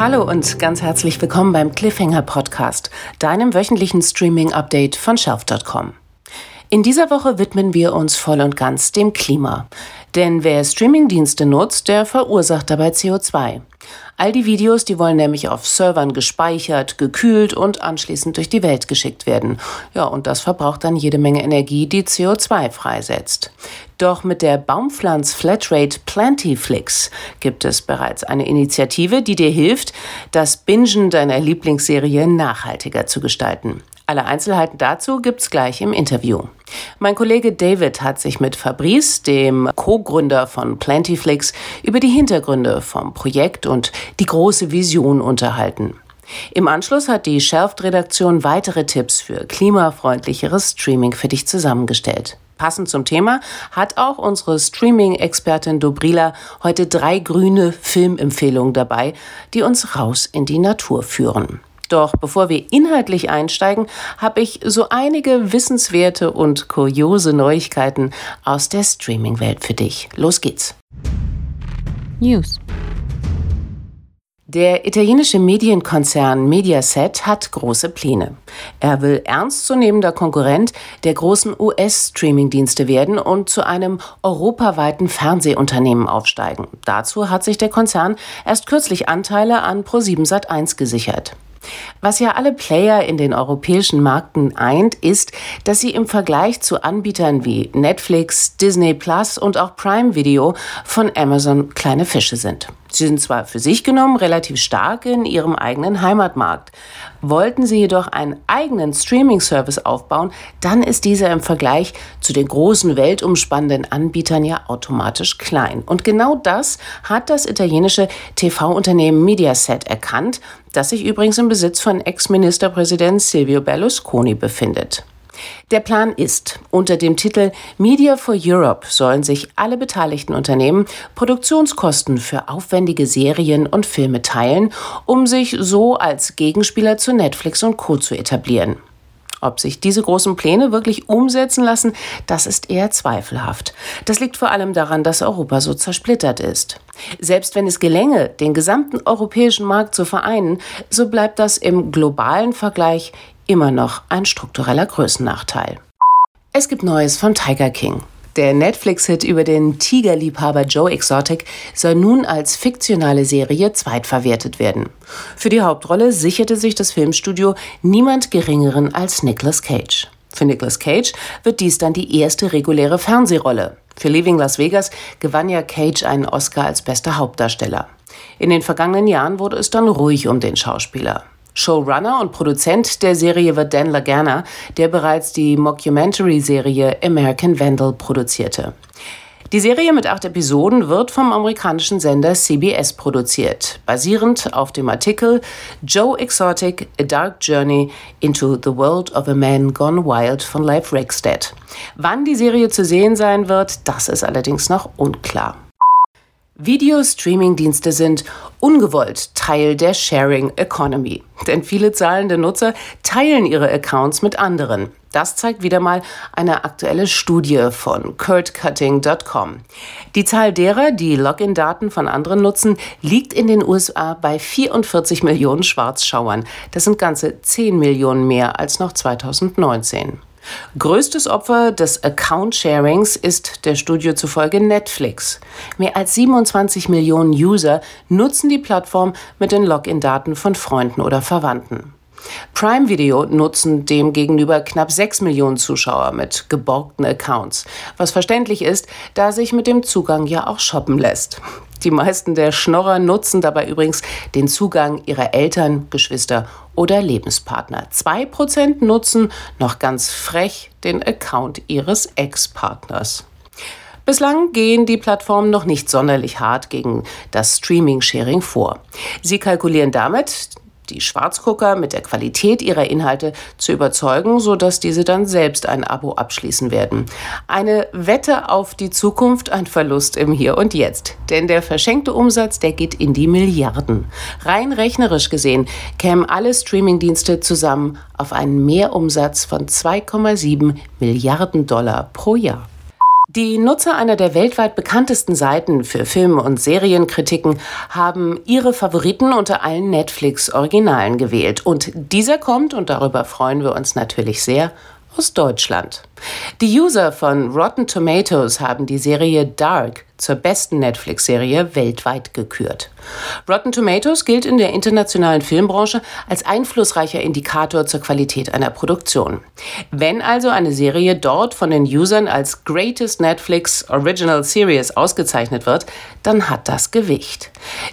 Hallo und ganz herzlich willkommen beim Cliffhanger Podcast, deinem wöchentlichen Streaming-Update von Shelf.com. In dieser Woche widmen wir uns voll und ganz dem Klima. Denn wer Streamingdienste nutzt, der verursacht dabei CO2. All die Videos, die wollen nämlich auf Servern gespeichert, gekühlt und anschließend durch die Welt geschickt werden. Ja, und das verbraucht dann jede Menge Energie, die CO2 freisetzt. Doch mit der Baumpflanz Flatrate Plantyflix gibt es bereits eine Initiative, die dir hilft, das Bingen deiner Lieblingsserie nachhaltiger zu gestalten. Alle Einzelheiten dazu gibt's gleich im Interview. Mein Kollege David hat sich mit Fabrice, dem Co-Gründer von Plantyflix, über die Hintergründe vom Projekt und die große Vision unterhalten. Im Anschluss hat die Shelft-Redaktion weitere Tipps für klimafreundlicheres Streaming für dich zusammengestellt. Passend zum Thema hat auch unsere Streaming-Expertin Dobrila heute drei grüne Filmempfehlungen dabei, die uns raus in die Natur führen. Doch bevor wir inhaltlich einsteigen, habe ich so einige wissenswerte und kuriose Neuigkeiten aus der Streaming-Welt für dich. Los geht's. News. Der italienische Medienkonzern Mediaset hat große Pläne. Er will ernstzunehmender Konkurrent der großen US-Streaming-Dienste werden und zu einem europaweiten Fernsehunternehmen aufsteigen. Dazu hat sich der Konzern erst kürzlich Anteile an Pro7 Sat1 gesichert. Was ja alle Player in den europäischen Märkten eint, ist, dass sie im Vergleich zu Anbietern wie Netflix, Disney Plus und auch Prime Video von Amazon kleine Fische sind. Sie sind zwar für sich genommen relativ stark in ihrem eigenen Heimatmarkt. Wollten sie jedoch einen eigenen Streaming-Service aufbauen, dann ist dieser im Vergleich zu den großen weltumspannenden Anbietern ja automatisch klein. Und genau das hat das italienische TV-Unternehmen Mediaset erkannt, das sich übrigens im Besitz von Ex-Ministerpräsident Silvio Berlusconi befindet. Der Plan ist, unter dem Titel Media for Europe sollen sich alle beteiligten Unternehmen Produktionskosten für aufwendige Serien und Filme teilen, um sich so als Gegenspieler zu Netflix und Co zu etablieren. Ob sich diese großen Pläne wirklich umsetzen lassen, das ist eher zweifelhaft. Das liegt vor allem daran, dass Europa so zersplittert ist. Selbst wenn es gelänge, den gesamten europäischen Markt zu vereinen, so bleibt das im globalen Vergleich immer noch ein struktureller Größennachteil. Es gibt Neues von Tiger King. Der Netflix-Hit über den Tigerliebhaber Joe Exotic soll nun als fiktionale Serie zweitverwertet werden. Für die Hauptrolle sicherte sich das Filmstudio niemand Geringeren als Nicolas Cage. Für Nicolas Cage wird dies dann die erste reguläre Fernsehrolle. Für Leaving Las Vegas gewann ja Cage einen Oscar als bester Hauptdarsteller. In den vergangenen Jahren wurde es dann ruhig um den Schauspieler. Showrunner und Produzent der Serie wird Dan Lagana, der bereits die Mockumentary-Serie American Vandal produzierte. Die Serie mit acht Episoden wird vom amerikanischen Sender CBS produziert, basierend auf dem Artikel Joe Exotic, A Dark Journey into the World of a Man Gone Wild von Leif Rexstead. Wann die Serie zu sehen sein wird, das ist allerdings noch unklar. Video-Streaming-Dienste sind ungewollt Teil der Sharing Economy. Denn viele zahlende Nutzer teilen ihre Accounts mit anderen. Das zeigt wieder mal eine aktuelle Studie von curtcutting.com. Die Zahl derer, die Login-Daten von anderen nutzen, liegt in den USA bei 44 Millionen Schwarzschauern. Das sind ganze 10 Millionen mehr als noch 2019. Größtes Opfer des Account-Sharings ist der Studie zufolge Netflix. Mehr als 27 Millionen User nutzen die Plattform mit den Login-Daten von Freunden oder Verwandten. Prime Video nutzen demgegenüber knapp 6 Millionen Zuschauer mit geborgten Accounts, was verständlich ist, da sich mit dem Zugang ja auch shoppen lässt. Die meisten der Schnorrer nutzen dabei übrigens den Zugang ihrer Eltern, Geschwister oder Lebenspartner. Zwei Prozent nutzen noch ganz frech den Account ihres Ex-Partners. Bislang gehen die Plattformen noch nicht sonderlich hart gegen das Streaming-Sharing vor. Sie kalkulieren damit, die Schwarzgucker mit der Qualität ihrer Inhalte zu überzeugen, sodass diese dann selbst ein Abo abschließen werden. Eine Wette auf die Zukunft, ein Verlust im Hier und Jetzt. Denn der verschenkte Umsatz, der geht in die Milliarden. Rein rechnerisch gesehen kämen alle Streamingdienste zusammen auf einen Mehrumsatz von 2,7 Milliarden Dollar pro Jahr. Die Nutzer einer der weltweit bekanntesten Seiten für Film- und Serienkritiken haben ihre Favoriten unter allen Netflix-Originalen gewählt. Und dieser kommt, und darüber freuen wir uns natürlich sehr, aus Deutschland. Die User von Rotten Tomatoes haben die Serie Dark zur besten Netflix-Serie weltweit gekürt. Rotten Tomatoes gilt in der internationalen Filmbranche als einflussreicher Indikator zur Qualität einer Produktion. Wenn also eine Serie dort von den Usern als Greatest Netflix Original Series ausgezeichnet wird, dann hat das Gewicht.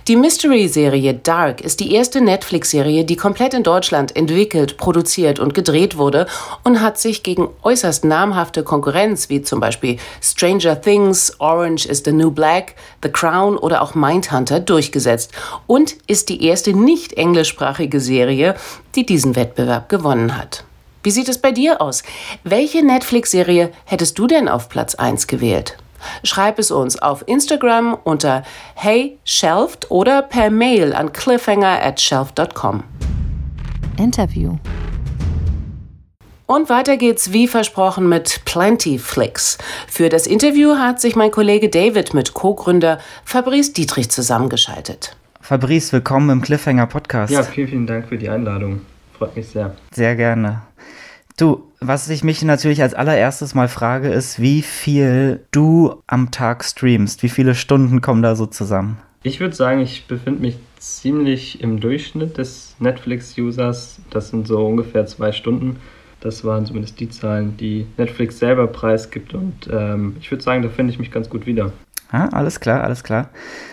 Die Mystery-Serie Dark ist die erste Netflix-Serie, die komplett in Deutschland entwickelt, produziert und gedreht wurde und hat sich gegen äußerst namhafte Konkurrenz wie zum Beispiel Stranger Things, Orange is the New Black, The Crown oder auch Mindhunter durchgesetzt und ist die erste nicht englischsprachige Serie, die diesen Wettbewerb gewonnen hat. Wie sieht es bei dir aus? Welche Netflix-Serie hättest du denn auf Platz 1 gewählt? Schreib es uns auf Instagram unter Hey Shelved oder per Mail an cliffhanger at shelf.com. Interview. Und weiter geht's wie versprochen mit Plentyflix. Für das Interview hat sich mein Kollege David mit Co-Gründer Fabrice Dietrich zusammengeschaltet. Fabrice, willkommen im Cliffhanger Podcast. Ja, vielen, vielen Dank für die Einladung. Freut mich sehr. Sehr gerne. Du, was ich mich natürlich als allererstes mal frage, ist, wie viel du am Tag streamst. Wie viele Stunden kommen da so zusammen? Ich würde sagen, ich befinde mich ziemlich im Durchschnitt des Netflix-Users. Das sind so ungefähr zwei Stunden. Das waren zumindest die Zahlen, die Netflix selber preisgibt. Und ähm, ich würde sagen, da finde ich mich ganz gut wieder. Ah, alles klar, alles klar.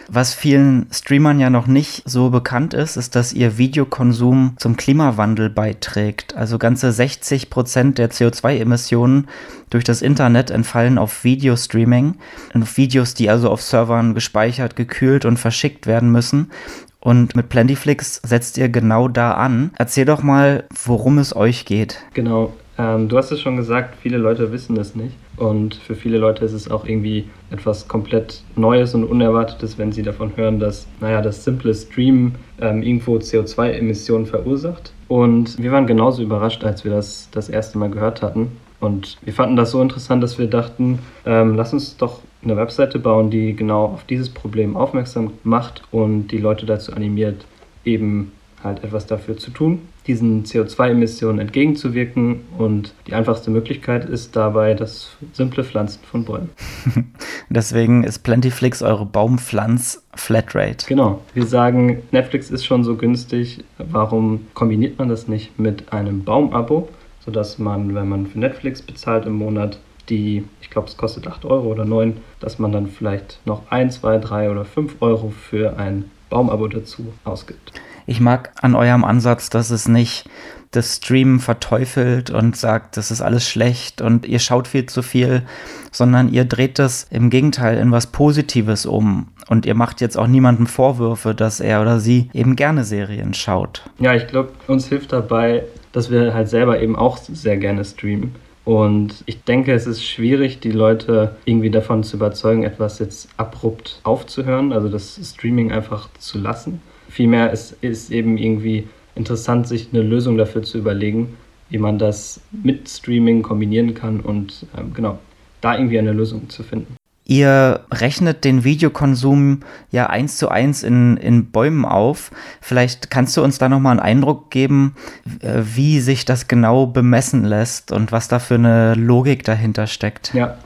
Was vielen Streamern ja noch nicht so bekannt ist, ist, dass ihr Videokonsum zum Klimawandel beiträgt. Also ganze 60 Prozent der CO2-Emissionen durch das Internet entfallen auf Videostreaming, auf Videos, die also auf Servern gespeichert, gekühlt und verschickt werden müssen. Und mit Plentyflix setzt ihr genau da an. Erzähl doch mal, worum es euch geht. Genau. Ähm, du hast es schon gesagt, viele Leute wissen es nicht. Und für viele Leute ist es auch irgendwie etwas komplett Neues und Unerwartetes, wenn sie davon hören, dass, naja, das simple Streamen ähm, irgendwo CO2-Emissionen verursacht. Und wir waren genauso überrascht, als wir das das erste Mal gehört hatten. Und wir fanden das so interessant, dass wir dachten, ähm, lass uns doch eine Webseite bauen, die genau auf dieses Problem aufmerksam macht und die Leute dazu animiert, eben halt etwas dafür zu tun, diesen CO2-Emissionen entgegenzuwirken. Und die einfachste Möglichkeit ist dabei das simple Pflanzen von Bäumen. Deswegen ist Plentyflix eure Baumpflanz-Flatrate. Genau. Wir sagen, Netflix ist schon so günstig. Warum kombiniert man das nicht mit einem Baumabo, sodass man, wenn man für Netflix bezahlt im Monat, die, ich glaube, es kostet 8 Euro oder 9, dass man dann vielleicht noch 1, 2, 3 oder 5 Euro für ein Baumabo dazu ausgibt. Ich mag an eurem Ansatz, dass es nicht das Streamen verteufelt und sagt, das ist alles schlecht und ihr schaut viel zu viel, sondern ihr dreht das im Gegenteil in was Positives um. Und ihr macht jetzt auch niemandem Vorwürfe, dass er oder sie eben gerne Serien schaut. Ja, ich glaube, uns hilft dabei, dass wir halt selber eben auch sehr gerne streamen. Und ich denke, es ist schwierig, die Leute irgendwie davon zu überzeugen, etwas jetzt abrupt aufzuhören, also das Streaming einfach zu lassen. Vielmehr ist es eben irgendwie interessant, sich eine Lösung dafür zu überlegen, wie man das mit Streaming kombinieren kann und ähm, genau, da irgendwie eine Lösung zu finden. Ihr rechnet den Videokonsum ja eins zu eins in, in Bäumen auf. Vielleicht kannst du uns da nochmal einen Eindruck geben, äh, wie sich das genau bemessen lässt und was da für eine Logik dahinter steckt. Ja,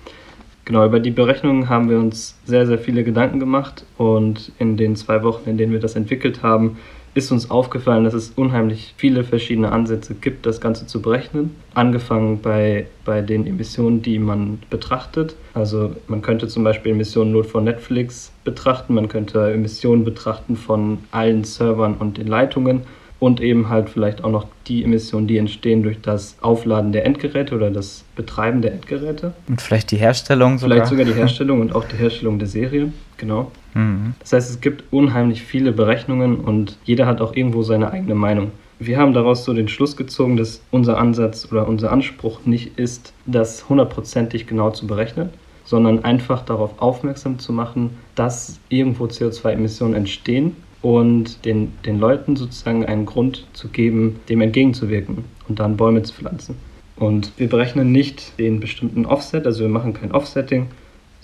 genau. Über die Berechnungen haben wir uns sehr, sehr viele Gedanken gemacht und in den zwei Wochen, in denen wir das entwickelt haben, ist uns aufgefallen, dass es unheimlich viele verschiedene Ansätze gibt, das Ganze zu berechnen. Angefangen bei, bei den Emissionen, die man betrachtet. Also man könnte zum Beispiel Emissionen nur von Netflix betrachten, man könnte Emissionen betrachten von allen Servern und den Leitungen und eben halt vielleicht auch noch die Emissionen, die entstehen durch das Aufladen der Endgeräte oder das Betreiben der Endgeräte. Und vielleicht die Herstellung sogar. Vielleicht sogar die Herstellung und auch die Herstellung der Serie, genau. Mhm. Das heißt, es gibt unheimlich viele Berechnungen und jeder hat auch irgendwo seine eigene Meinung. Wir haben daraus so den Schluss gezogen, dass unser Ansatz oder unser Anspruch nicht ist, das hundertprozentig genau zu berechnen, sondern einfach darauf aufmerksam zu machen, dass irgendwo CO2-Emissionen entstehen und den, den Leuten sozusagen einen Grund zu geben, dem entgegenzuwirken und dann Bäume zu pflanzen. Und wir berechnen nicht den bestimmten Offset, also wir machen kein Offsetting,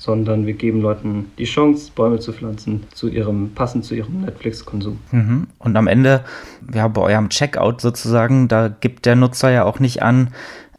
sondern wir geben Leuten die Chance, Bäume zu pflanzen, zu ihrem, passend zu ihrem Netflix-Konsum. Mhm. Und am Ende, ja, bei eurem Checkout sozusagen, da gibt der Nutzer ja auch nicht an,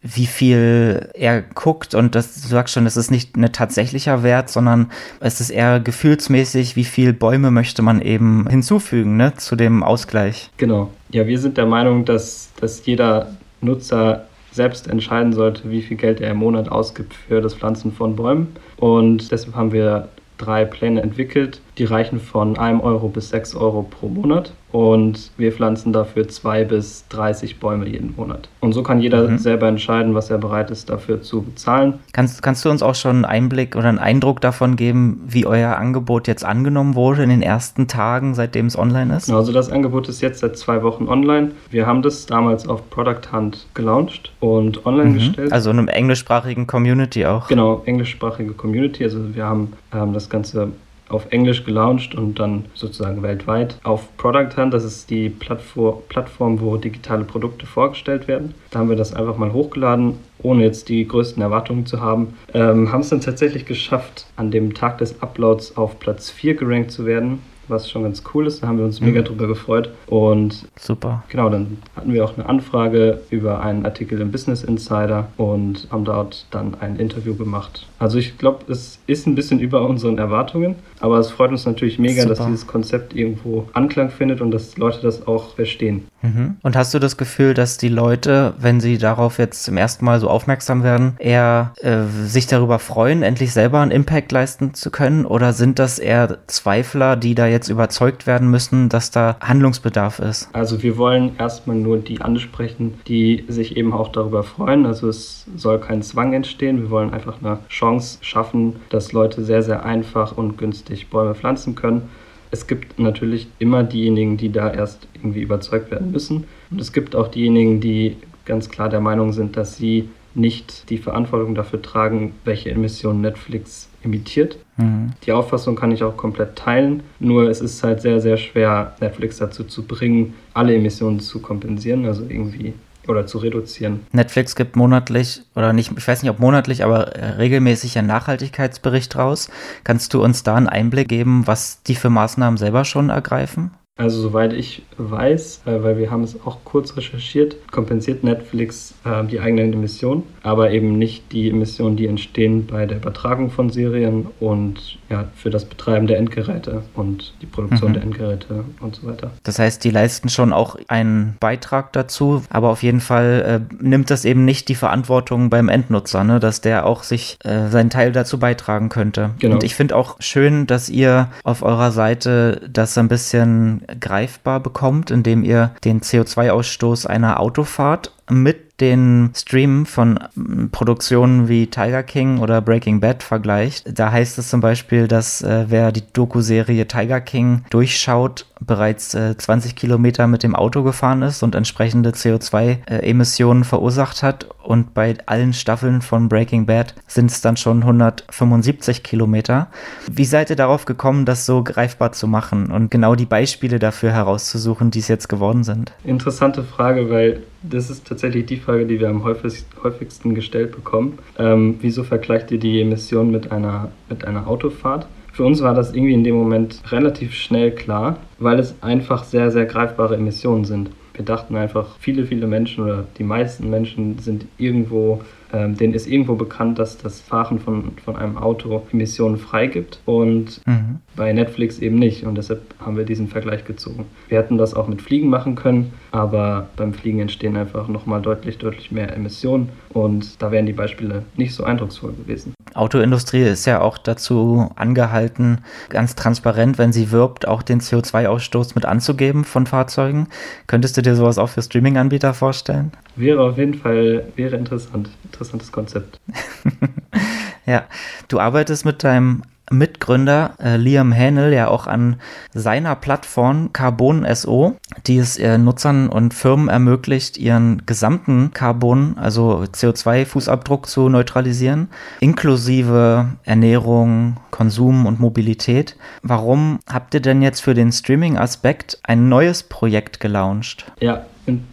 wie viel er guckt und das, du sagst schon, das ist nicht ein tatsächlicher Wert, sondern es ist eher gefühlsmäßig, wie viel Bäume möchte man eben hinzufügen, ne, zu dem Ausgleich. Genau. Ja, wir sind der Meinung, dass, dass jeder Nutzer selbst entscheiden sollte, wie viel Geld er im Monat ausgibt für das Pflanzen von Bäumen. Und deshalb haben wir drei Pläne entwickelt. Die reichen von einem Euro bis sechs Euro pro Monat und wir pflanzen dafür zwei bis 30 Bäume jeden Monat. Und so kann jeder mhm. selber entscheiden, was er bereit ist dafür zu bezahlen. Kannst, kannst du uns auch schon einen Einblick oder einen Eindruck davon geben, wie euer Angebot jetzt angenommen wurde in den ersten Tagen, seitdem es online ist? Also das Angebot ist jetzt seit zwei Wochen online. Wir haben das damals auf Product Hunt gelauncht und online mhm. gestellt. Also in einem englischsprachigen Community auch. Genau, englischsprachige Community. Also wir haben ähm, das Ganze auf Englisch gelauncht und dann sozusagen weltweit auf Product Hunt. Das ist die Plattform, wo digitale Produkte vorgestellt werden. Da haben wir das einfach mal hochgeladen, ohne jetzt die größten Erwartungen zu haben. Ähm, haben es dann tatsächlich geschafft, an dem Tag des Uploads auf Platz 4 gerankt zu werden was schon ganz cool ist. Da haben wir uns mega mhm. drüber gefreut. Und super. Genau, dann hatten wir auch eine Anfrage über einen Artikel im Business Insider und haben dort dann ein Interview gemacht. Also ich glaube, es ist ein bisschen über unseren Erwartungen, aber es freut uns natürlich mega, super. dass dieses Konzept irgendwo Anklang findet und dass Leute das auch verstehen. Mhm. Und hast du das Gefühl, dass die Leute, wenn sie darauf jetzt zum ersten Mal so aufmerksam werden, eher äh, sich darüber freuen, endlich selber einen Impact leisten zu können? Oder sind das eher Zweifler, die da jetzt überzeugt werden müssen, dass da Handlungsbedarf ist? Also wir wollen erstmal nur die ansprechen, die sich eben auch darüber freuen. Also es soll kein Zwang entstehen. Wir wollen einfach eine Chance schaffen, dass Leute sehr, sehr einfach und günstig Bäume pflanzen können es gibt natürlich immer diejenigen, die da erst irgendwie überzeugt werden müssen. Und es gibt auch diejenigen, die ganz klar der Meinung sind, dass sie nicht die Verantwortung dafür tragen, welche Emissionen Netflix emittiert. Mhm. Die Auffassung kann ich auch komplett teilen, nur es ist halt sehr, sehr schwer, Netflix dazu zu bringen, alle Emissionen zu kompensieren. Also irgendwie oder zu reduzieren. Netflix gibt monatlich oder nicht, ich weiß nicht ob monatlich, aber äh, regelmäßig einen Nachhaltigkeitsbericht raus. Kannst du uns da einen Einblick geben, was die für Maßnahmen selber schon ergreifen? Also soweit ich weiß, äh, weil wir haben es auch kurz recherchiert, kompensiert Netflix äh, die eigenen Emissionen, aber eben nicht die Emissionen, die entstehen bei der Übertragung von Serien und ja, für das Betreiben der Endgeräte und die Produktion mhm. der Endgeräte und so weiter. Das heißt, die leisten schon auch einen Beitrag dazu, aber auf jeden Fall äh, nimmt das eben nicht die Verantwortung beim Endnutzer, ne, dass der auch sich äh, seinen Teil dazu beitragen könnte. Genau. Und ich finde auch schön, dass ihr auf eurer Seite das ein bisschen greifbar bekommt, indem ihr den CO2-Ausstoß einer Autofahrt mit den Stream von mm, Produktionen wie Tiger King oder Breaking Bad vergleicht, da heißt es zum Beispiel, dass äh, wer die Doku-Serie Tiger King durchschaut, bereits äh, 20 Kilometer mit dem Auto gefahren ist und entsprechende CO2-Emissionen äh, verursacht hat. Und bei allen Staffeln von Breaking Bad sind es dann schon 175 Kilometer. Wie seid ihr darauf gekommen, das so greifbar zu machen und genau die Beispiele dafür herauszusuchen, die es jetzt geworden sind? Interessante Frage, weil das ist tatsächlich die Frage, die wir am häufigsten gestellt bekommen. Ähm, wieso vergleicht ihr die Emissionen mit einer, mit einer Autofahrt? Für uns war das irgendwie in dem Moment relativ schnell klar, weil es einfach sehr, sehr greifbare Emissionen sind. Wir dachten einfach, viele, viele Menschen oder die meisten Menschen sind irgendwo ähm, denen ist irgendwo bekannt, dass das Fahren von, von einem Auto Emissionen freigibt und mhm. bei Netflix eben nicht. Und deshalb haben wir diesen Vergleich gezogen. Wir hätten das auch mit Fliegen machen können, aber beim Fliegen entstehen einfach nochmal deutlich, deutlich mehr Emissionen und da wären die Beispiele nicht so eindrucksvoll gewesen. Autoindustrie ist ja auch dazu angehalten, ganz transparent, wenn sie wirbt, auch den CO2-Ausstoß mit anzugeben von Fahrzeugen. Könntest du dir sowas auch für Streaming-Anbieter vorstellen? Wäre auf jeden Fall, wäre interessant. Interessantes Konzept. ja, du arbeitest mit deinem Mitgründer äh, Liam Hänel ja auch an seiner Plattform Carbon SO, die es äh, Nutzern und Firmen ermöglicht, ihren gesamten Carbon, also CO2-Fußabdruck zu neutralisieren, inklusive Ernährung, Konsum und Mobilität. Warum habt ihr denn jetzt für den Streaming-Aspekt ein neues Projekt gelauncht? Ja,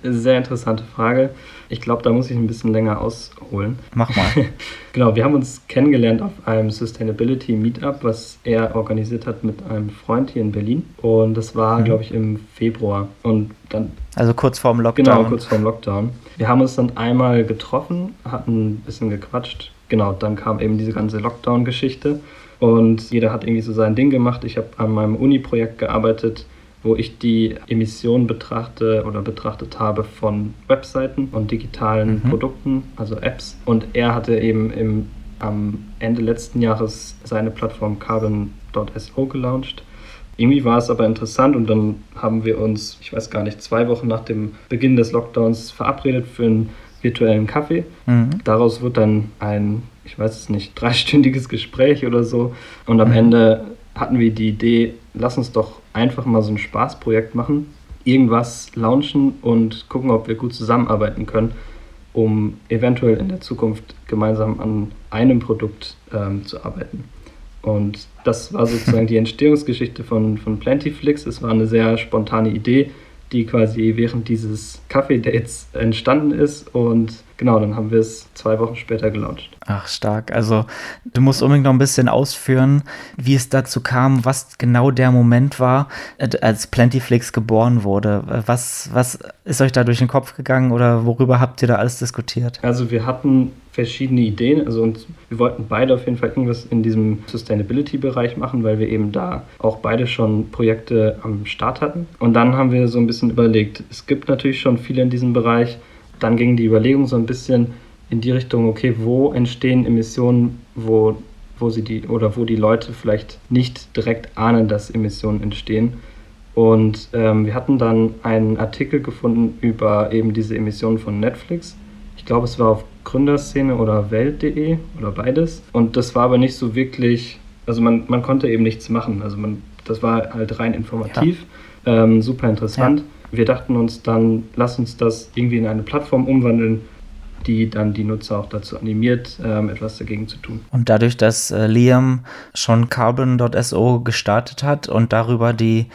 sehr interessante Frage. Ich glaube, da muss ich ein bisschen länger ausholen. Mach mal. genau, wir haben uns kennengelernt auf einem Sustainability Meetup, was er organisiert hat mit einem Freund hier in Berlin. Und das war, mhm. glaube ich, im Februar. Und dann. Also kurz vorm Lockdown. Genau, kurz vorm Lockdown. Wir haben uns dann einmal getroffen, hatten ein bisschen gequatscht. Genau, dann kam eben diese ganze Lockdown-Geschichte. Und jeder hat irgendwie so sein Ding gemacht. Ich habe an meinem Uni-Projekt gearbeitet wo ich die Emissionen betrachte oder betrachtet habe von Webseiten und digitalen mhm. Produkten, also Apps. Und er hatte eben im, am Ende letzten Jahres seine Plattform carbon.so gelauncht. Irgendwie war es aber interessant und dann haben wir uns, ich weiß gar nicht, zwei Wochen nach dem Beginn des Lockdowns verabredet für einen virtuellen Kaffee. Mhm. Daraus wird dann ein, ich weiß es nicht, dreistündiges Gespräch oder so. Und am mhm. Ende hatten wir die Idee, lass uns doch einfach mal so ein Spaßprojekt machen, irgendwas launchen und gucken, ob wir gut zusammenarbeiten können, um eventuell in der Zukunft gemeinsam an einem Produkt ähm, zu arbeiten. Und das war sozusagen die Entstehungsgeschichte von, von Plentyflix. Es war eine sehr spontane Idee, die quasi während dieses Kaffee-Dates entstanden ist. Und genau, dann haben wir es zwei Wochen später gelauncht. Ach, stark. Also du musst unbedingt noch ein bisschen ausführen, wie es dazu kam, was genau der Moment war, äh, als Plentyflix geboren wurde. Was, was ist euch da durch den Kopf gegangen oder worüber habt ihr da alles diskutiert? Also wir hatten verschiedene Ideen. Also uns, wir wollten beide auf jeden Fall irgendwas in diesem Sustainability-Bereich machen, weil wir eben da auch beide schon Projekte am Start hatten. Und dann haben wir so ein bisschen überlegt, es gibt natürlich schon viele in diesem Bereich. Dann ging die Überlegung so ein bisschen in die Richtung, okay, wo entstehen Emissionen, wo, wo sie die oder wo die Leute vielleicht nicht direkt ahnen, dass Emissionen entstehen. Und ähm, wir hatten dann einen Artikel gefunden über eben diese Emissionen von Netflix. Ich glaube, es war auf Gründerszene oder Welt.de oder beides. Und das war aber nicht so wirklich, also man, man konnte eben nichts machen. Also man, das war halt rein informativ, ja. ähm, super interessant. Ja. Wir dachten uns dann, lass uns das irgendwie in eine Plattform umwandeln, die dann die Nutzer auch dazu animiert, ähm, etwas dagegen zu tun. Und dadurch, dass äh, Liam schon Carbon.so gestartet hat und darüber die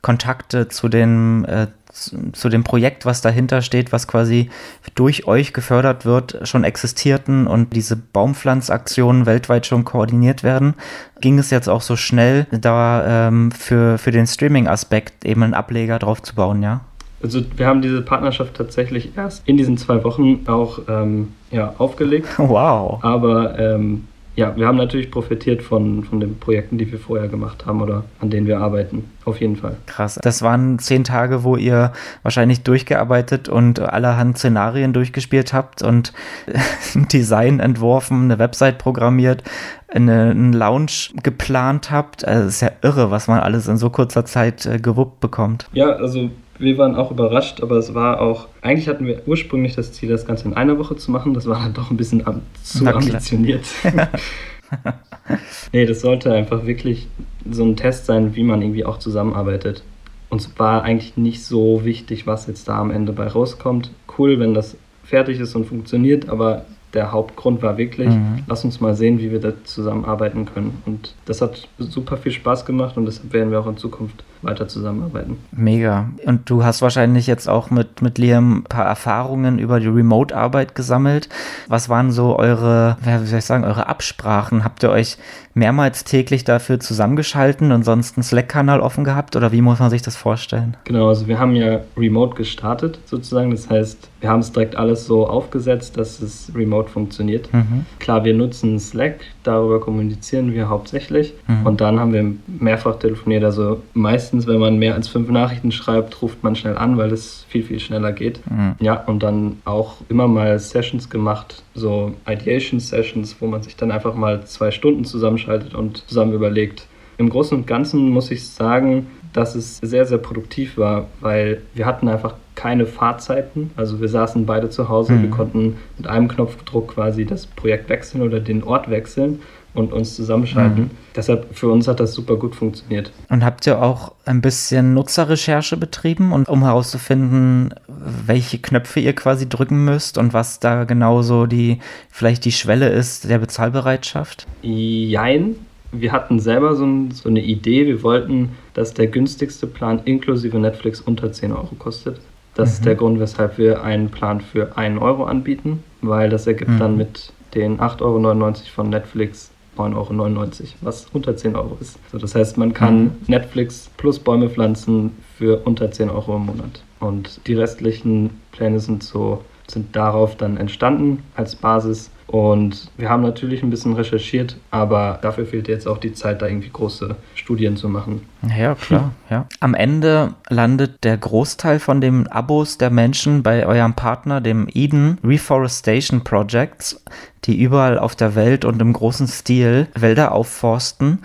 Kontakte zu den äh, zu dem Projekt, was dahinter steht, was quasi durch euch gefördert wird, schon existierten und diese Baumpflanzaktionen weltweit schon koordiniert werden, ging es jetzt auch so schnell, da ähm, für, für den Streaming-Aspekt eben einen Ableger drauf zu bauen, ja? Also wir haben diese Partnerschaft tatsächlich erst in diesen zwei Wochen auch ähm, ja, aufgelegt. Wow. Aber ähm, ja, wir haben natürlich profitiert von, von den Projekten, die wir vorher gemacht haben oder an denen wir arbeiten. Auf jeden Fall. Krass. Das waren zehn Tage, wo ihr wahrscheinlich durchgearbeitet und allerhand Szenarien durchgespielt habt und ein Design entworfen, eine Website programmiert, eine, einen Lounge geplant habt. Also es ist ja irre, was man alles in so kurzer Zeit äh, gewuppt bekommt. Ja, also wir waren auch überrascht, aber es war auch, eigentlich hatten wir ursprünglich das Ziel, das Ganze in einer Woche zu machen. Das war dann doch ein bisschen am, zu ambitioniert. nee, das sollte einfach wirklich so ein Test sein, wie man irgendwie auch zusammenarbeitet. Uns war eigentlich nicht so wichtig, was jetzt da am Ende bei rauskommt. Cool, wenn das fertig ist und funktioniert, aber der Hauptgrund war wirklich, mhm. lass uns mal sehen, wie wir da zusammenarbeiten können. Und das hat super viel Spaß gemacht und deshalb werden wir auch in Zukunft weiter zusammenarbeiten. Mega. Und du hast wahrscheinlich jetzt auch mit, mit Liam ein paar Erfahrungen über die Remote-Arbeit gesammelt. Was waren so eure, wie soll ich sagen, eure Absprachen? Habt ihr euch mehrmals täglich dafür zusammengeschalten und sonst einen Slack-Kanal offen gehabt oder wie muss man sich das vorstellen? Genau, also wir haben ja Remote gestartet sozusagen. Das heißt, wir haben es direkt alles so aufgesetzt, dass es remote funktioniert. Mhm. Klar, wir nutzen Slack, darüber kommunizieren wir hauptsächlich. Mhm. Und dann haben wir mehrfach telefoniert. Also meistens, wenn man mehr als fünf Nachrichten schreibt, ruft man schnell an, weil es viel, viel schneller geht. Mhm. Ja, und dann auch immer mal Sessions gemacht, so Ideation Sessions, wo man sich dann einfach mal zwei Stunden zusammenschaltet und zusammen überlegt. Im Großen und Ganzen muss ich sagen, dass es sehr, sehr produktiv war, weil wir hatten einfach keine Fahrzeiten. Also wir saßen beide zu Hause, mhm. wir konnten mit einem Knopfdruck quasi das Projekt wechseln oder den Ort wechseln und uns zusammenschalten. Mhm. Deshalb für uns hat das super gut funktioniert. Und habt ihr auch ein bisschen Nutzerrecherche betrieben und um herauszufinden, welche Knöpfe ihr quasi drücken müsst und was da genauso die vielleicht die Schwelle ist der Bezahlbereitschaft? Jein. Wir hatten selber so, ein, so eine Idee. Wir wollten, dass der günstigste Plan inklusive Netflix unter 10 Euro kostet. Das mhm. ist der Grund, weshalb wir einen Plan für einen Euro anbieten, weil das ergibt mhm. dann mit den 8,99 Euro von Netflix 9,99 Euro, was unter 10 Euro ist. So, das heißt, man kann mhm. Netflix plus Bäume pflanzen für unter 10 Euro im Monat. Und die restlichen Pläne sind so sind darauf dann entstanden als Basis. Und wir haben natürlich ein bisschen recherchiert, aber dafür fehlt jetzt auch die Zeit, da irgendwie große Studien zu machen. Ja, klar, ja. Am Ende landet der Großteil von den Abos der Menschen bei eurem Partner, dem Eden Reforestation Projects, die überall auf der Welt und im großen Stil Wälder aufforsten.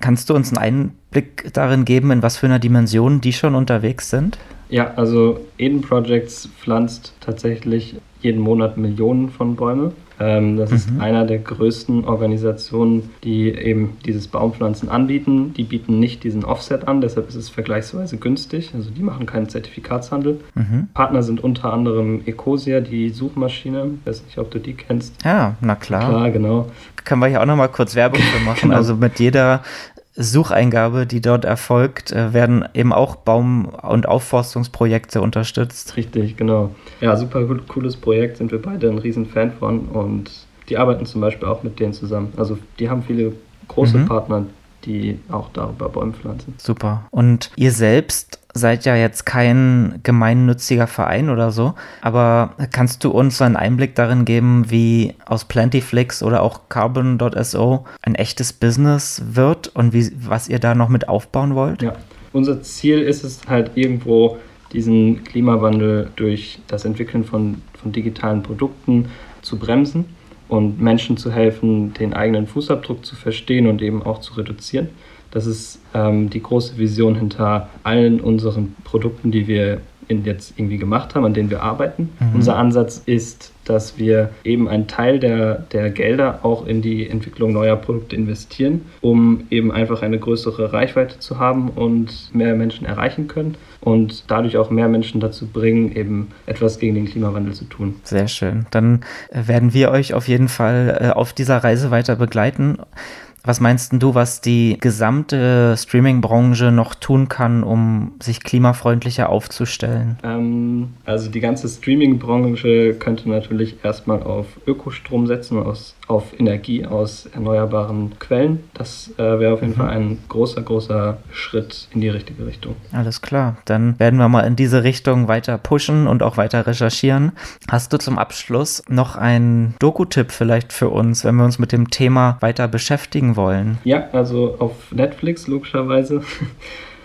Kannst du uns einen Einblick darin geben, in was für einer Dimension die schon unterwegs sind? Ja, also Eden Projects pflanzt tatsächlich jeden Monat Millionen von Bäume. Ähm, das mhm. ist einer der größten Organisationen, die eben dieses Baumpflanzen anbieten. Die bieten nicht diesen Offset an, deshalb ist es vergleichsweise günstig. Also die machen keinen Zertifikatshandel. Mhm. Partner sind unter anderem Ecosia, die Suchmaschine. Ich weiß nicht, ob du die kennst. Ja, na klar. Klar, genau. Können wir hier auch nochmal kurz Werbung für machen. genau. Also mit jeder Sucheingabe, die dort erfolgt, äh, werden eben auch Baum- und Aufforstungsprojekte unterstützt. Richtig, genau. Ja, super cooles Projekt, sind wir beide ein Riesenfan von und die arbeiten zum Beispiel auch mit denen zusammen. Also die haben viele große mhm. Partner, die auch darüber Bäume pflanzen. Super. Und ihr selbst seid ja jetzt kein gemeinnütziger Verein oder so, aber kannst du uns einen Einblick darin geben, wie aus Plantyflix oder auch Carbon.so ein echtes Business wird und wie, was ihr da noch mit aufbauen wollt? Ja, unser Ziel ist es halt irgendwo, diesen Klimawandel durch das Entwickeln von, von digitalen Produkten zu bremsen und Menschen zu helfen, den eigenen Fußabdruck zu verstehen und eben auch zu reduzieren. Das ist ähm, die große Vision hinter allen unseren Produkten, die wir jetzt irgendwie gemacht haben, an denen wir arbeiten. Mhm. Unser Ansatz ist, dass wir eben einen Teil der, der Gelder auch in die Entwicklung neuer Produkte investieren, um eben einfach eine größere Reichweite zu haben und mehr Menschen erreichen können und dadurch auch mehr Menschen dazu bringen, eben etwas gegen den Klimawandel zu tun. Sehr schön. Dann werden wir euch auf jeden Fall äh, auf dieser Reise weiter begleiten. Was meinst du, was die gesamte Streaming-Branche noch tun kann, um sich klimafreundlicher aufzustellen? Ähm, also die ganze Streaming-Branche könnte natürlich erstmal auf Ökostrom setzen, aus auf Energie aus erneuerbaren Quellen. Das äh, wäre auf jeden mhm. Fall ein großer, großer Schritt in die richtige Richtung. Alles klar. Dann werden wir mal in diese Richtung weiter pushen und auch weiter recherchieren. Hast du zum Abschluss noch einen Doku-Tipp vielleicht für uns, wenn wir uns mit dem Thema weiter beschäftigen wollen? Ja, also auf Netflix logischerweise.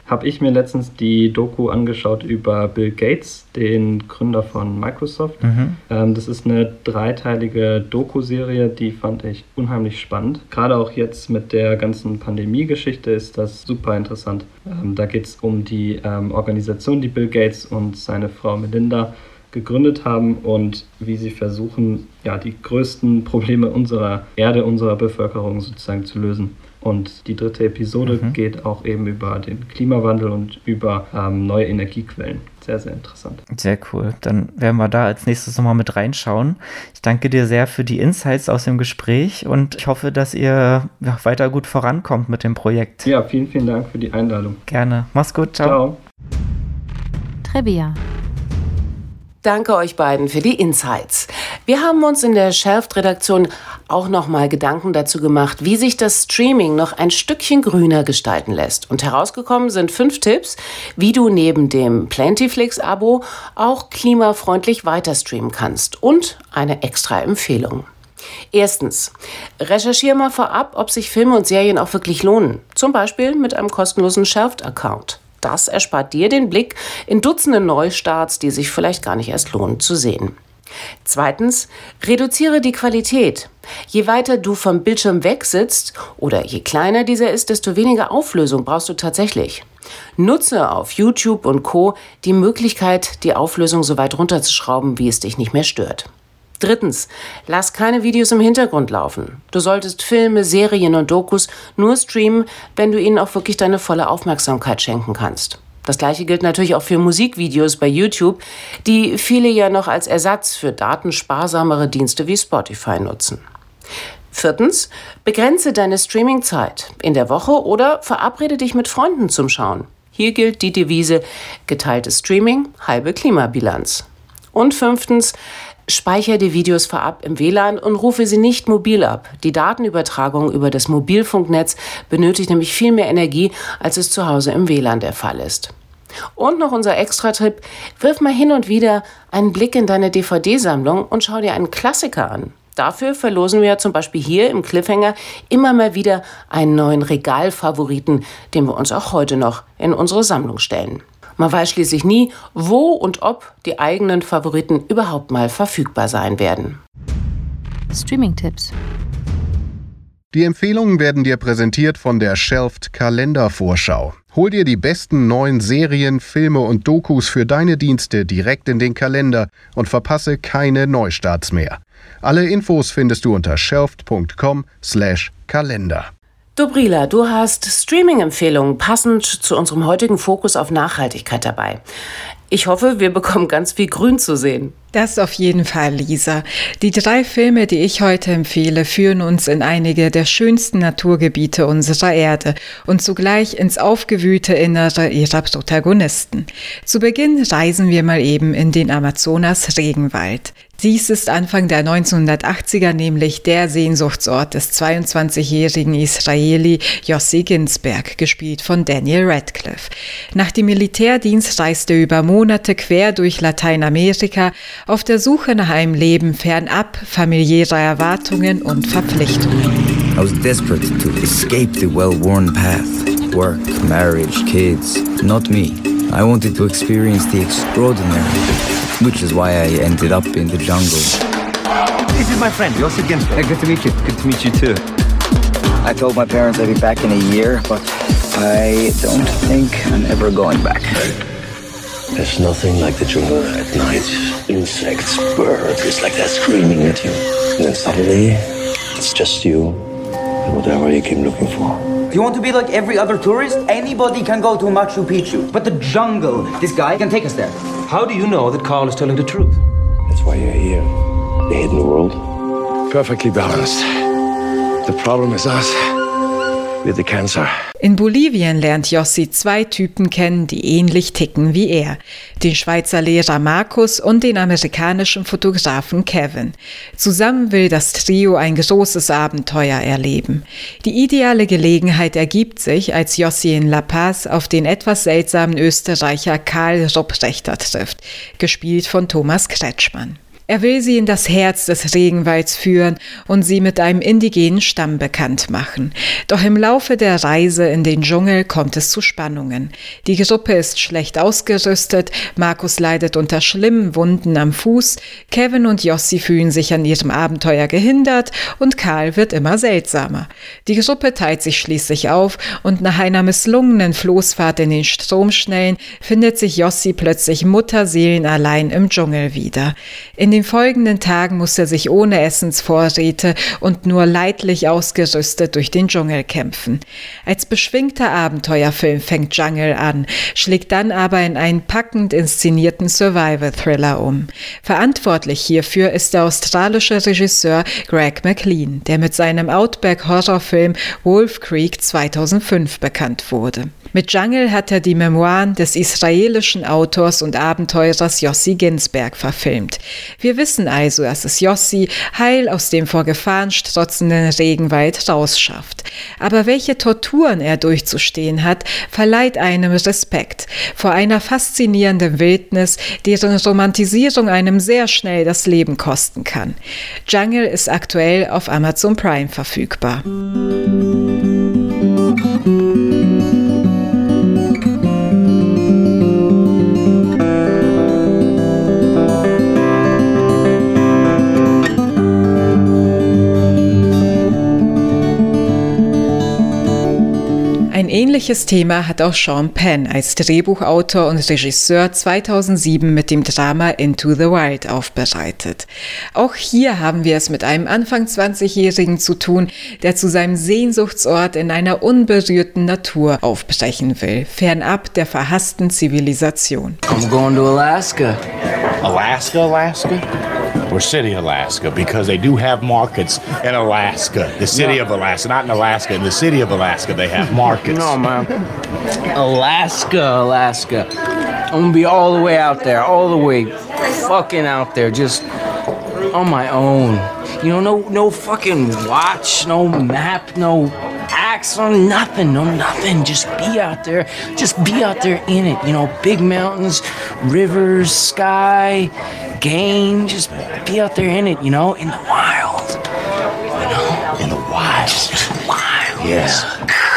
habe ich mir letztens die Doku angeschaut über Bill Gates, den Gründer von Microsoft. Mhm. Ähm, das ist eine dreiteilige Doku-Serie, die fand ich unheimlich spannend. Gerade auch jetzt mit der ganzen Pandemie-Geschichte ist das super interessant. Ähm, da geht es um die ähm, Organisation, die Bill Gates und seine Frau Melinda gegründet haben und wie sie versuchen, ja, die größten Probleme unserer Erde, unserer Bevölkerung sozusagen zu lösen. Und die dritte Episode mhm. geht auch eben über den Klimawandel und über ähm, neue Energiequellen. Sehr, sehr interessant. Sehr cool. Dann werden wir da als nächstes nochmal mit reinschauen. Ich danke dir sehr für die Insights aus dem Gespräch und ich hoffe, dass ihr ja, weiter gut vorankommt mit dem Projekt. Ja, vielen, vielen Dank für die Einladung. Gerne. Mach's gut. Ciao. Ciao. Trivia. Danke euch beiden für die Insights. Wir haben uns in der Shelft-Redaktion auch nochmal Gedanken dazu gemacht, wie sich das Streaming noch ein Stückchen grüner gestalten lässt. Und herausgekommen sind fünf Tipps, wie du neben dem Plentyflix-Abo auch klimafreundlich weiter streamen kannst. Und eine extra Empfehlung. Erstens, recherchiere mal vorab, ob sich Filme und Serien auch wirklich lohnen. Zum Beispiel mit einem kostenlosen Shelft-Account. Das erspart dir den Blick in Dutzende Neustarts, die sich vielleicht gar nicht erst lohnen zu sehen. Zweitens, reduziere die Qualität. Je weiter du vom Bildschirm weg sitzt oder je kleiner dieser ist, desto weniger Auflösung brauchst du tatsächlich. Nutze auf YouTube und Co die Möglichkeit, die Auflösung so weit runterzuschrauben, wie es dich nicht mehr stört. Drittens, lass keine Videos im Hintergrund laufen. Du solltest Filme, Serien und Dokus nur streamen, wenn du ihnen auch wirklich deine volle Aufmerksamkeit schenken kannst. Das gleiche gilt natürlich auch für Musikvideos bei YouTube, die viele ja noch als Ersatz für datensparsamere Dienste wie Spotify nutzen. Viertens, begrenze deine Streamingzeit in der Woche oder verabrede dich mit Freunden zum Schauen. Hier gilt die Devise geteiltes Streaming, halbe Klimabilanz. Und fünftens, speichere die Videos vorab im WLAN und rufe sie nicht mobil ab. Die Datenübertragung über das Mobilfunknetz benötigt nämlich viel mehr Energie, als es zu Hause im WLAN der Fall ist. Und noch unser Extra-Tipp, wirf mal hin und wieder einen Blick in deine DVD-Sammlung und schau dir einen Klassiker an. Dafür verlosen wir zum Beispiel hier im Cliffhanger immer mal wieder einen neuen Regalfavoriten, den wir uns auch heute noch in unsere Sammlung stellen. Man weiß schließlich nie, wo und ob die eigenen Favoriten überhaupt mal verfügbar sein werden. Streaming-Tipps. Die Empfehlungen werden dir präsentiert von der Shelfed Kalendervorschau. Hol dir die besten neuen Serien, Filme und Dokus für deine Dienste direkt in den Kalender und verpasse keine Neustarts mehr. Alle Infos findest du unter shelfed.com/kalender. Dobrila, du hast Streaming-Empfehlungen passend zu unserem heutigen Fokus auf Nachhaltigkeit dabei. Ich hoffe, wir bekommen ganz viel Grün zu sehen. Das auf jeden Fall, Lisa. Die drei Filme, die ich heute empfehle, führen uns in einige der schönsten Naturgebiete unserer Erde und zugleich ins aufgewühlte Innere ihrer Protagonisten. Zu Beginn reisen wir mal eben in den Amazonas-Regenwald. Dies ist Anfang der 1980er nämlich der Sehnsuchtsort des 22-jährigen Israeli Yossi Ginsberg, gespielt von Daniel Radcliffe. Nach dem Militärdienst reiste er über Monate quer durch Lateinamerika auf der Suche nach einem Leben fernab familiärer Erwartungen und Verpflichtungen. I was desperate to escape the well-worn path. Work, marriage, kids. Not me. I wanted to experience the extraordinary, which is why I ended up in the jungle. This is my friend, Yossi Ginsberg. good to meet you. Good to meet you too. I told my parents I'd be back in a year, but I don't think I'm ever going back. There's nothing like the jungle at night. Insects, birds, it's like they're screaming at you. And then suddenly, it's just you and whatever you came looking for. Do you want to be like every other tourist? Anybody can go to Machu Picchu. But the jungle, this guy can take us there. How do you know that Carl is telling the truth? That's why you're here. The hidden world. Perfectly balanced. The problem is us. In Bolivien lernt Jossi zwei Typen kennen, die ähnlich ticken wie er. Den Schweizer Lehrer Markus und den amerikanischen Fotografen Kevin. Zusammen will das Trio ein großes Abenteuer erleben. Die ideale Gelegenheit ergibt sich, als Jossi in La Paz auf den etwas seltsamen Österreicher Karl Rupprechter trifft, gespielt von Thomas Kretschmann. Er will sie in das Herz des Regenwalds führen und sie mit einem indigenen Stamm bekannt machen. Doch im Laufe der Reise in den Dschungel kommt es zu Spannungen. Die Gruppe ist schlecht ausgerüstet, Markus leidet unter schlimmen Wunden am Fuß, Kevin und Jossi fühlen sich an ihrem Abenteuer gehindert und Karl wird immer seltsamer. Die Gruppe teilt sich schließlich auf und nach einer misslungenen Floßfahrt in den Stromschnellen findet sich Jossi plötzlich mutterseelenallein im Dschungel wieder. In den folgenden Tagen muss er sich ohne Essensvorräte und nur leidlich ausgerüstet durch den Dschungel kämpfen. Als beschwingter Abenteuerfilm fängt Jungle an, schlägt dann aber in einen packend inszenierten Survival-Thriller um. Verantwortlich hierfür ist der australische Regisseur Greg McLean, der mit seinem Outback-Horrorfilm Wolf Creek 2005 bekannt wurde. Mit Jungle hat er die Memoiren des israelischen Autors und Abenteurers Yossi Ginsberg verfilmt. Wir wissen also, dass es Yossi heil aus dem vor Gefahren strotzenden Regenwald rausschafft. Aber welche Torturen er durchzustehen hat, verleiht einem Respekt vor einer faszinierenden Wildnis, deren Romantisierung einem sehr schnell das Leben kosten kann. Jungle ist aktuell auf Amazon Prime verfügbar. Ein ähnliches Thema hat auch Sean Penn als Drehbuchautor und Regisseur 2007 mit dem Drama Into the Wild aufbereitet. Auch hier haben wir es mit einem Anfang 20-Jährigen zu tun, der zu seinem Sehnsuchtsort in einer unberührten Natur aufbrechen will, fernab der verhassten Zivilisation. I'm going to Alaska. Alaska, Alaska? Or City, Alaska, because they do have markets in Alaska. The city of Alaska, not in Alaska. In the city of Alaska, they have markets. No, man. Alaska, Alaska. I'm gonna be all the way out there, all the way fucking out there, just on my own. You know, no no fucking watch, no map, no axe, no nothing, no nothing. Just be out there. Just be out there in it. You know, big mountains, rivers, sky, game. Just be out there in it, you know, in the wild. You know, in the wild. Wild. Yeah.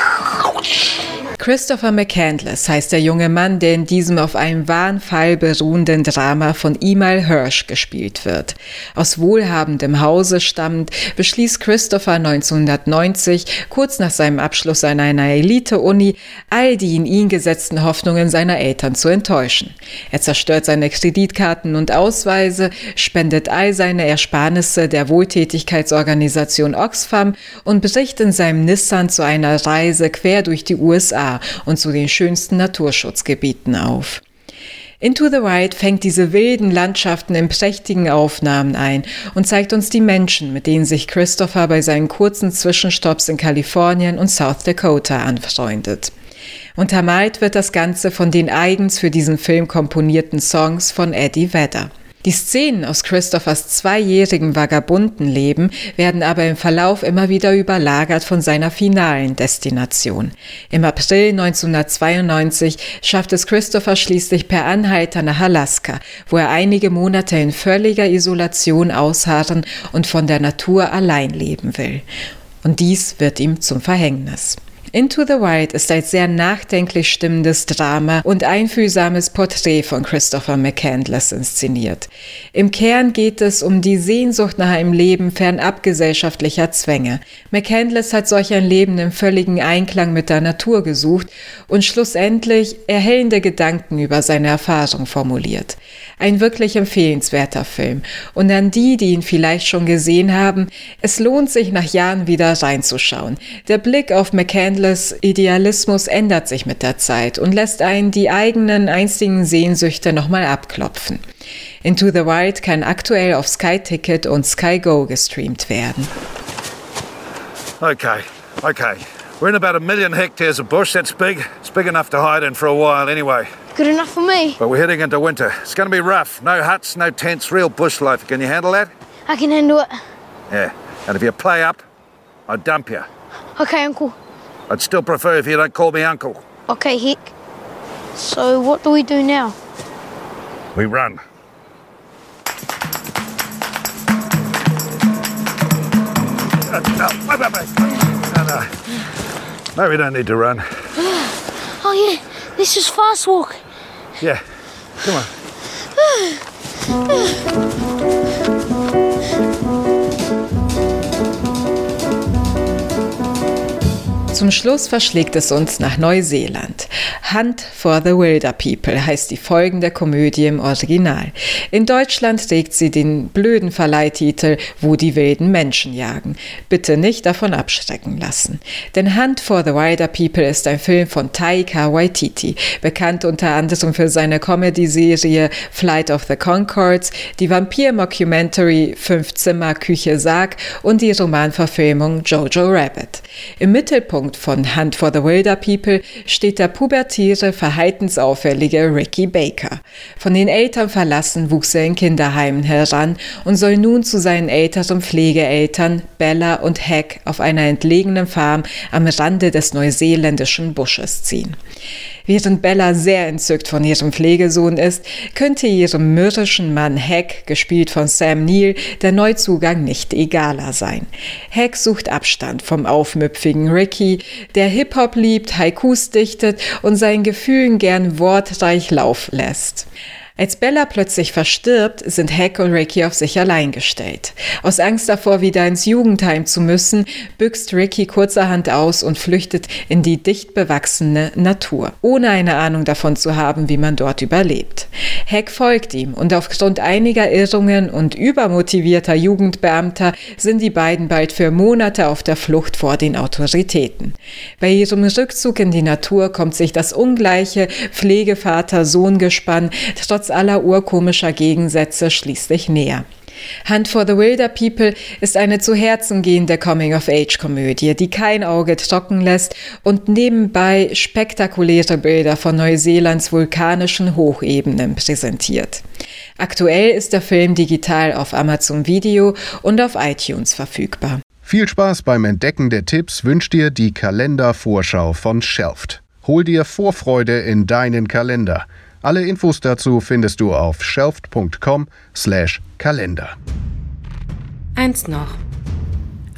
Christopher McCandless heißt der junge Mann, der in diesem auf einem wahren Fall beruhenden Drama von Emil Hirsch gespielt wird. Aus wohlhabendem Hause stammend, beschließt Christopher 1990, kurz nach seinem Abschluss an einer Elite-Uni, all die in ihn gesetzten Hoffnungen seiner Eltern zu enttäuschen. Er zerstört seine Kreditkarten und Ausweise, spendet all seine Ersparnisse der Wohltätigkeitsorganisation Oxfam und bricht in seinem Nissan zu einer Reise quer durch die USA und zu den schönsten Naturschutzgebieten auf. Into the Wild fängt diese wilden Landschaften in prächtigen Aufnahmen ein und zeigt uns die Menschen, mit denen sich Christopher bei seinen kurzen Zwischenstopps in Kalifornien und South Dakota anfreundet. Untermalt wird das Ganze von den eigens für diesen Film komponierten Songs von Eddie Vedder. Die Szenen aus Christophers zweijährigem Vagabundenleben werden aber im Verlauf immer wieder überlagert von seiner finalen Destination. Im April 1992 schafft es Christopher schließlich per Anhalter nach Alaska, wo er einige Monate in völliger Isolation ausharren und von der Natur allein leben will. Und dies wird ihm zum Verhängnis. Into the Wild ist ein sehr nachdenklich stimmendes Drama und einfühlsames Porträt von Christopher McCandless inszeniert. Im Kern geht es um die Sehnsucht nach einem Leben fernab gesellschaftlicher Zwänge. McCandless hat solch ein Leben im völligen Einklang mit der Natur gesucht und schlussendlich erhellende Gedanken über seine Erfahrung formuliert. Ein wirklich empfehlenswerter Film. Und an die, die ihn vielleicht schon gesehen haben, es lohnt sich nach Jahren wieder reinzuschauen. Der Blick auf McCandless Idealismus ändert sich mit der Zeit und lässt einen die eigenen einstigen Sehnsüchte nochmal abklopfen. Into the Wild kann aktuell auf Sky Ticket und Sky Go gestreamt werden. Okay, okay. We're in about a million hectares of bush. That's big. It's big enough to hide in for a while anyway. Good enough for me. But we're heading into winter. It's going to be rough. No huts, no tents, real bush life. Can you handle that? I can handle it. Yeah. And if you play up, I'd dump you. Okay, Uncle. I'd still prefer if you don't call me Uncle. Okay, Hick. So, what do we do now? We run. No. No, no. No, we don't need to run. Oh, yeah. This is fast walk. Yeah. Come on. Zum Schluss verschlägt es uns nach Neuseeland. Hunt for the Wilder People heißt die folgende Komödie im Original. In Deutschland trägt sie den blöden Verleihtitel Wo die wilden Menschen jagen. Bitte nicht davon abschrecken lassen. Denn Hunt for the Wilder People ist ein Film von Taika Waititi, bekannt unter anderem für seine Comedy-Serie Flight of the Concords, die Vampir-Mockumentary Fünf Zimmer Küche Sarg und die Romanverfilmung Jojo Rabbit. Im Mittelpunkt von Hunt for the Wilder People steht der pubertiere, verhaltensauffällige Ricky Baker. Von den Eltern verlassen wuchs er in Kinderheimen heran und soll nun zu seinen älteren Pflegeeltern Bella und Hack auf einer entlegenen Farm am Rande des neuseeländischen Busches ziehen. Während Bella sehr entzückt von ihrem Pflegesohn ist, könnte ihrem mürrischen Mann Hack, gespielt von Sam Neill, der Neuzugang nicht egaler sein. Hack sucht Abstand vom aufmüpfigen Ricky, der Hip-Hop liebt, Haikus dichtet und seinen Gefühlen gern wortreich Lauf lässt. Als Bella plötzlich verstirbt, sind Hack und Ricky auf sich allein gestellt. Aus Angst davor, wieder ins Jugendheim zu müssen, büxt Ricky kurzerhand aus und flüchtet in die dicht bewachsene Natur, ohne eine Ahnung davon zu haben, wie man dort überlebt. Hack folgt ihm und aufgrund einiger Irrungen und übermotivierter Jugendbeamter sind die beiden bald für Monate auf der Flucht vor den Autoritäten. Bei ihrem Rückzug in die Natur kommt sich das ungleiche Pflegevater-Sohn-Gespann trotz aller urkomischer Gegensätze schließlich näher. Hunt for the Wilder People ist eine zu Herzen gehende Coming-of-Age-Komödie, die kein Auge trocken lässt und nebenbei spektakuläre Bilder von Neuseelands vulkanischen Hochebenen präsentiert. Aktuell ist der Film digital auf Amazon Video und auf iTunes verfügbar. Viel Spaß beim Entdecken der Tipps wünscht dir die Kalendervorschau von Shelft. Hol dir Vorfreude in deinen Kalender. Alle Infos dazu findest du auf shelft.com/kalender. Eins noch.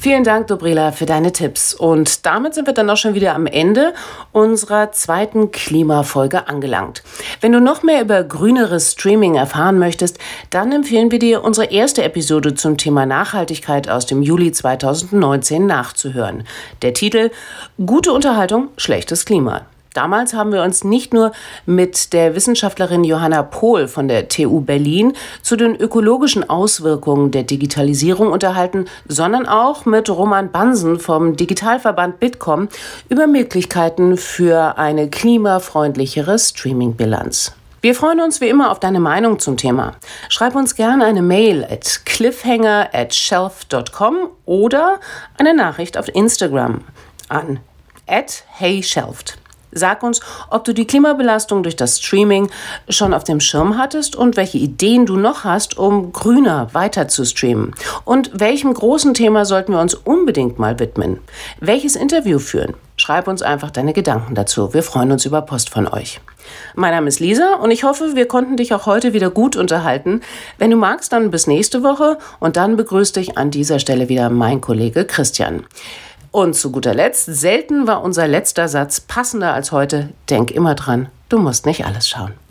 Vielen Dank, Dobrila, für deine Tipps. Und damit sind wir dann auch schon wieder am Ende unserer zweiten Klimafolge angelangt. Wenn du noch mehr über grüneres Streaming erfahren möchtest, dann empfehlen wir dir, unsere erste Episode zum Thema Nachhaltigkeit aus dem Juli 2019 nachzuhören. Der Titel Gute Unterhaltung, schlechtes Klima. Damals haben wir uns nicht nur mit der Wissenschaftlerin Johanna Pohl von der TU Berlin zu den ökologischen Auswirkungen der Digitalisierung unterhalten, sondern auch mit Roman Bansen vom Digitalverband Bitkom über Möglichkeiten für eine klimafreundlichere Streaming-Bilanz. Wir freuen uns wie immer auf deine Meinung zum Thema. Schreib uns gerne eine Mail at cliffhanger at shelf.com oder eine Nachricht auf Instagram an at heyshelft. Sag uns, ob du die Klimabelastung durch das Streaming schon auf dem Schirm hattest und welche Ideen du noch hast, um grüner weiter zu streamen. Und welchem großen Thema sollten wir uns unbedingt mal widmen? Welches Interview führen? Schreib uns einfach deine Gedanken dazu. Wir freuen uns über Post von euch. Mein Name ist Lisa und ich hoffe, wir konnten dich auch heute wieder gut unterhalten. Wenn du magst, dann bis nächste Woche und dann begrüßt dich an dieser Stelle wieder mein Kollege Christian. Und zu guter Letzt, selten war unser letzter Satz passender als heute. Denk immer dran, du musst nicht alles schauen.